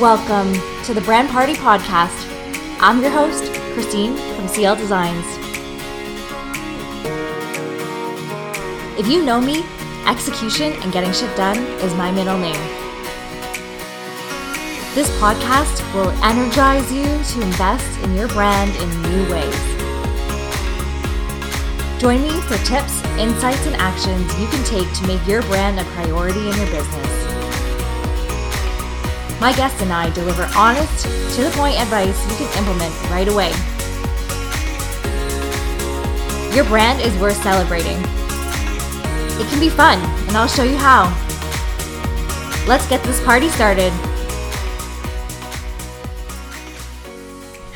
Welcome to the Brand Party Podcast. I'm your host, Christine from CL Designs. If you know me, execution and getting shit done is my middle name. This podcast will energize you to invest in your brand in new ways. Join me for tips, insights, and actions you can take to make your brand a priority in your business. My guests and I deliver honest, to the point advice you can implement right away. Your brand is worth celebrating. It can be fun, and I'll show you how. Let's get this party started.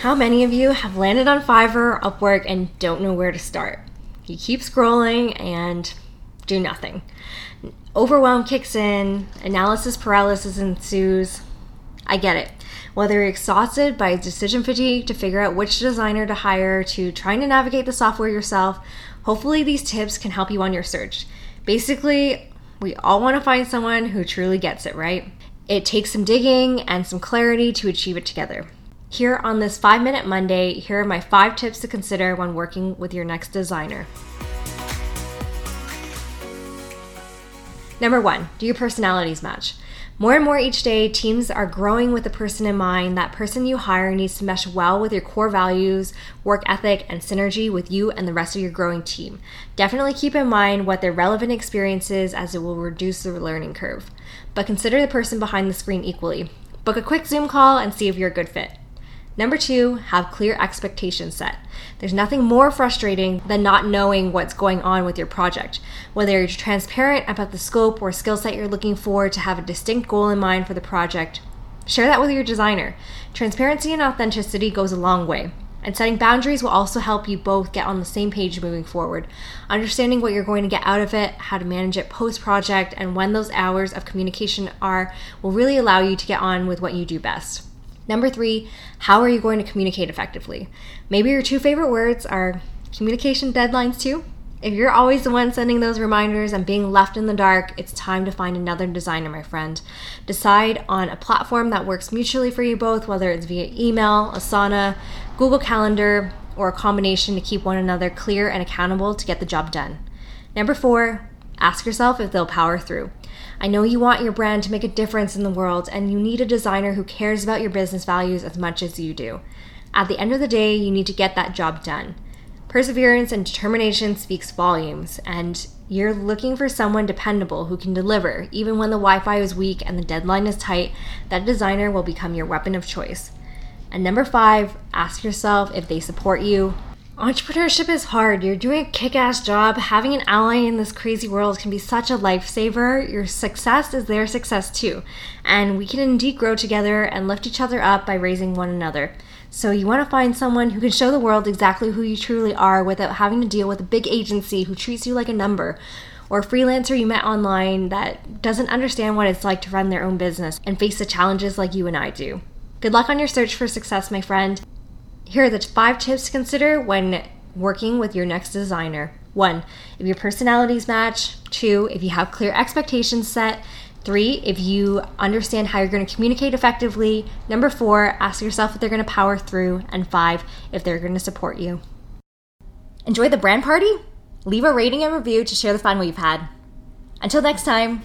How many of you have landed on Fiverr Upwork and don't know where to start? You keep scrolling and do nothing. Overwhelm kicks in, analysis paralysis ensues. I get it. Whether you're exhausted by decision fatigue to figure out which designer to hire, to trying to navigate the software yourself, hopefully these tips can help you on your search. Basically, we all want to find someone who truly gets it, right? It takes some digging and some clarity to achieve it together. Here on this 5 Minute Monday, here are my 5 tips to consider when working with your next designer. Number 1, do your personalities match? More and more each day, teams are growing with the person in mind. That person you hire needs to mesh well with your core values, work ethic, and synergy with you and the rest of your growing team. Definitely keep in mind what their relevant experience is as it will reduce the learning curve. But consider the person behind the screen equally. Book a quick Zoom call and see if you're a good fit. Number two, have clear expectations set. There's nothing more frustrating than not knowing what's going on with your project. Whether you're transparent about the scope or skill set you're looking for to have a distinct goal in mind for the project, share that with your designer. Transparency and authenticity goes a long way. And setting boundaries will also help you both get on the same page moving forward. Understanding what you're going to get out of it, how to manage it post project, and when those hours of communication are will really allow you to get on with what you do best. Number three, how are you going to communicate effectively? Maybe your two favorite words are communication deadlines too. If you're always the one sending those reminders and being left in the dark, it's time to find another designer, my friend. Decide on a platform that works mutually for you both, whether it's via email, Asana, Google Calendar, or a combination to keep one another clear and accountable to get the job done. Number four, ask yourself if they'll power through. I know you want your brand to make a difference in the world, and you need a designer who cares about your business values as much as you do. At the end of the day, you need to get that job done. Perseverance and determination speaks volumes, and you're looking for someone dependable who can deliver. Even when the Wi Fi is weak and the deadline is tight, that designer will become your weapon of choice. And number five, ask yourself if they support you, Entrepreneurship is hard. You're doing a kick ass job. Having an ally in this crazy world can be such a lifesaver. Your success is their success too. And we can indeed grow together and lift each other up by raising one another. So, you want to find someone who can show the world exactly who you truly are without having to deal with a big agency who treats you like a number or a freelancer you met online that doesn't understand what it's like to run their own business and face the challenges like you and I do. Good luck on your search for success, my friend. Here are the five tips to consider when working with your next designer. One, if your personalities match. Two, if you have clear expectations set. Three, if you understand how you're going to communicate effectively. Number four, ask yourself if they're going to power through. And five, if they're going to support you. Enjoy the brand party? Leave a rating and review to share the fun we've had. Until next time.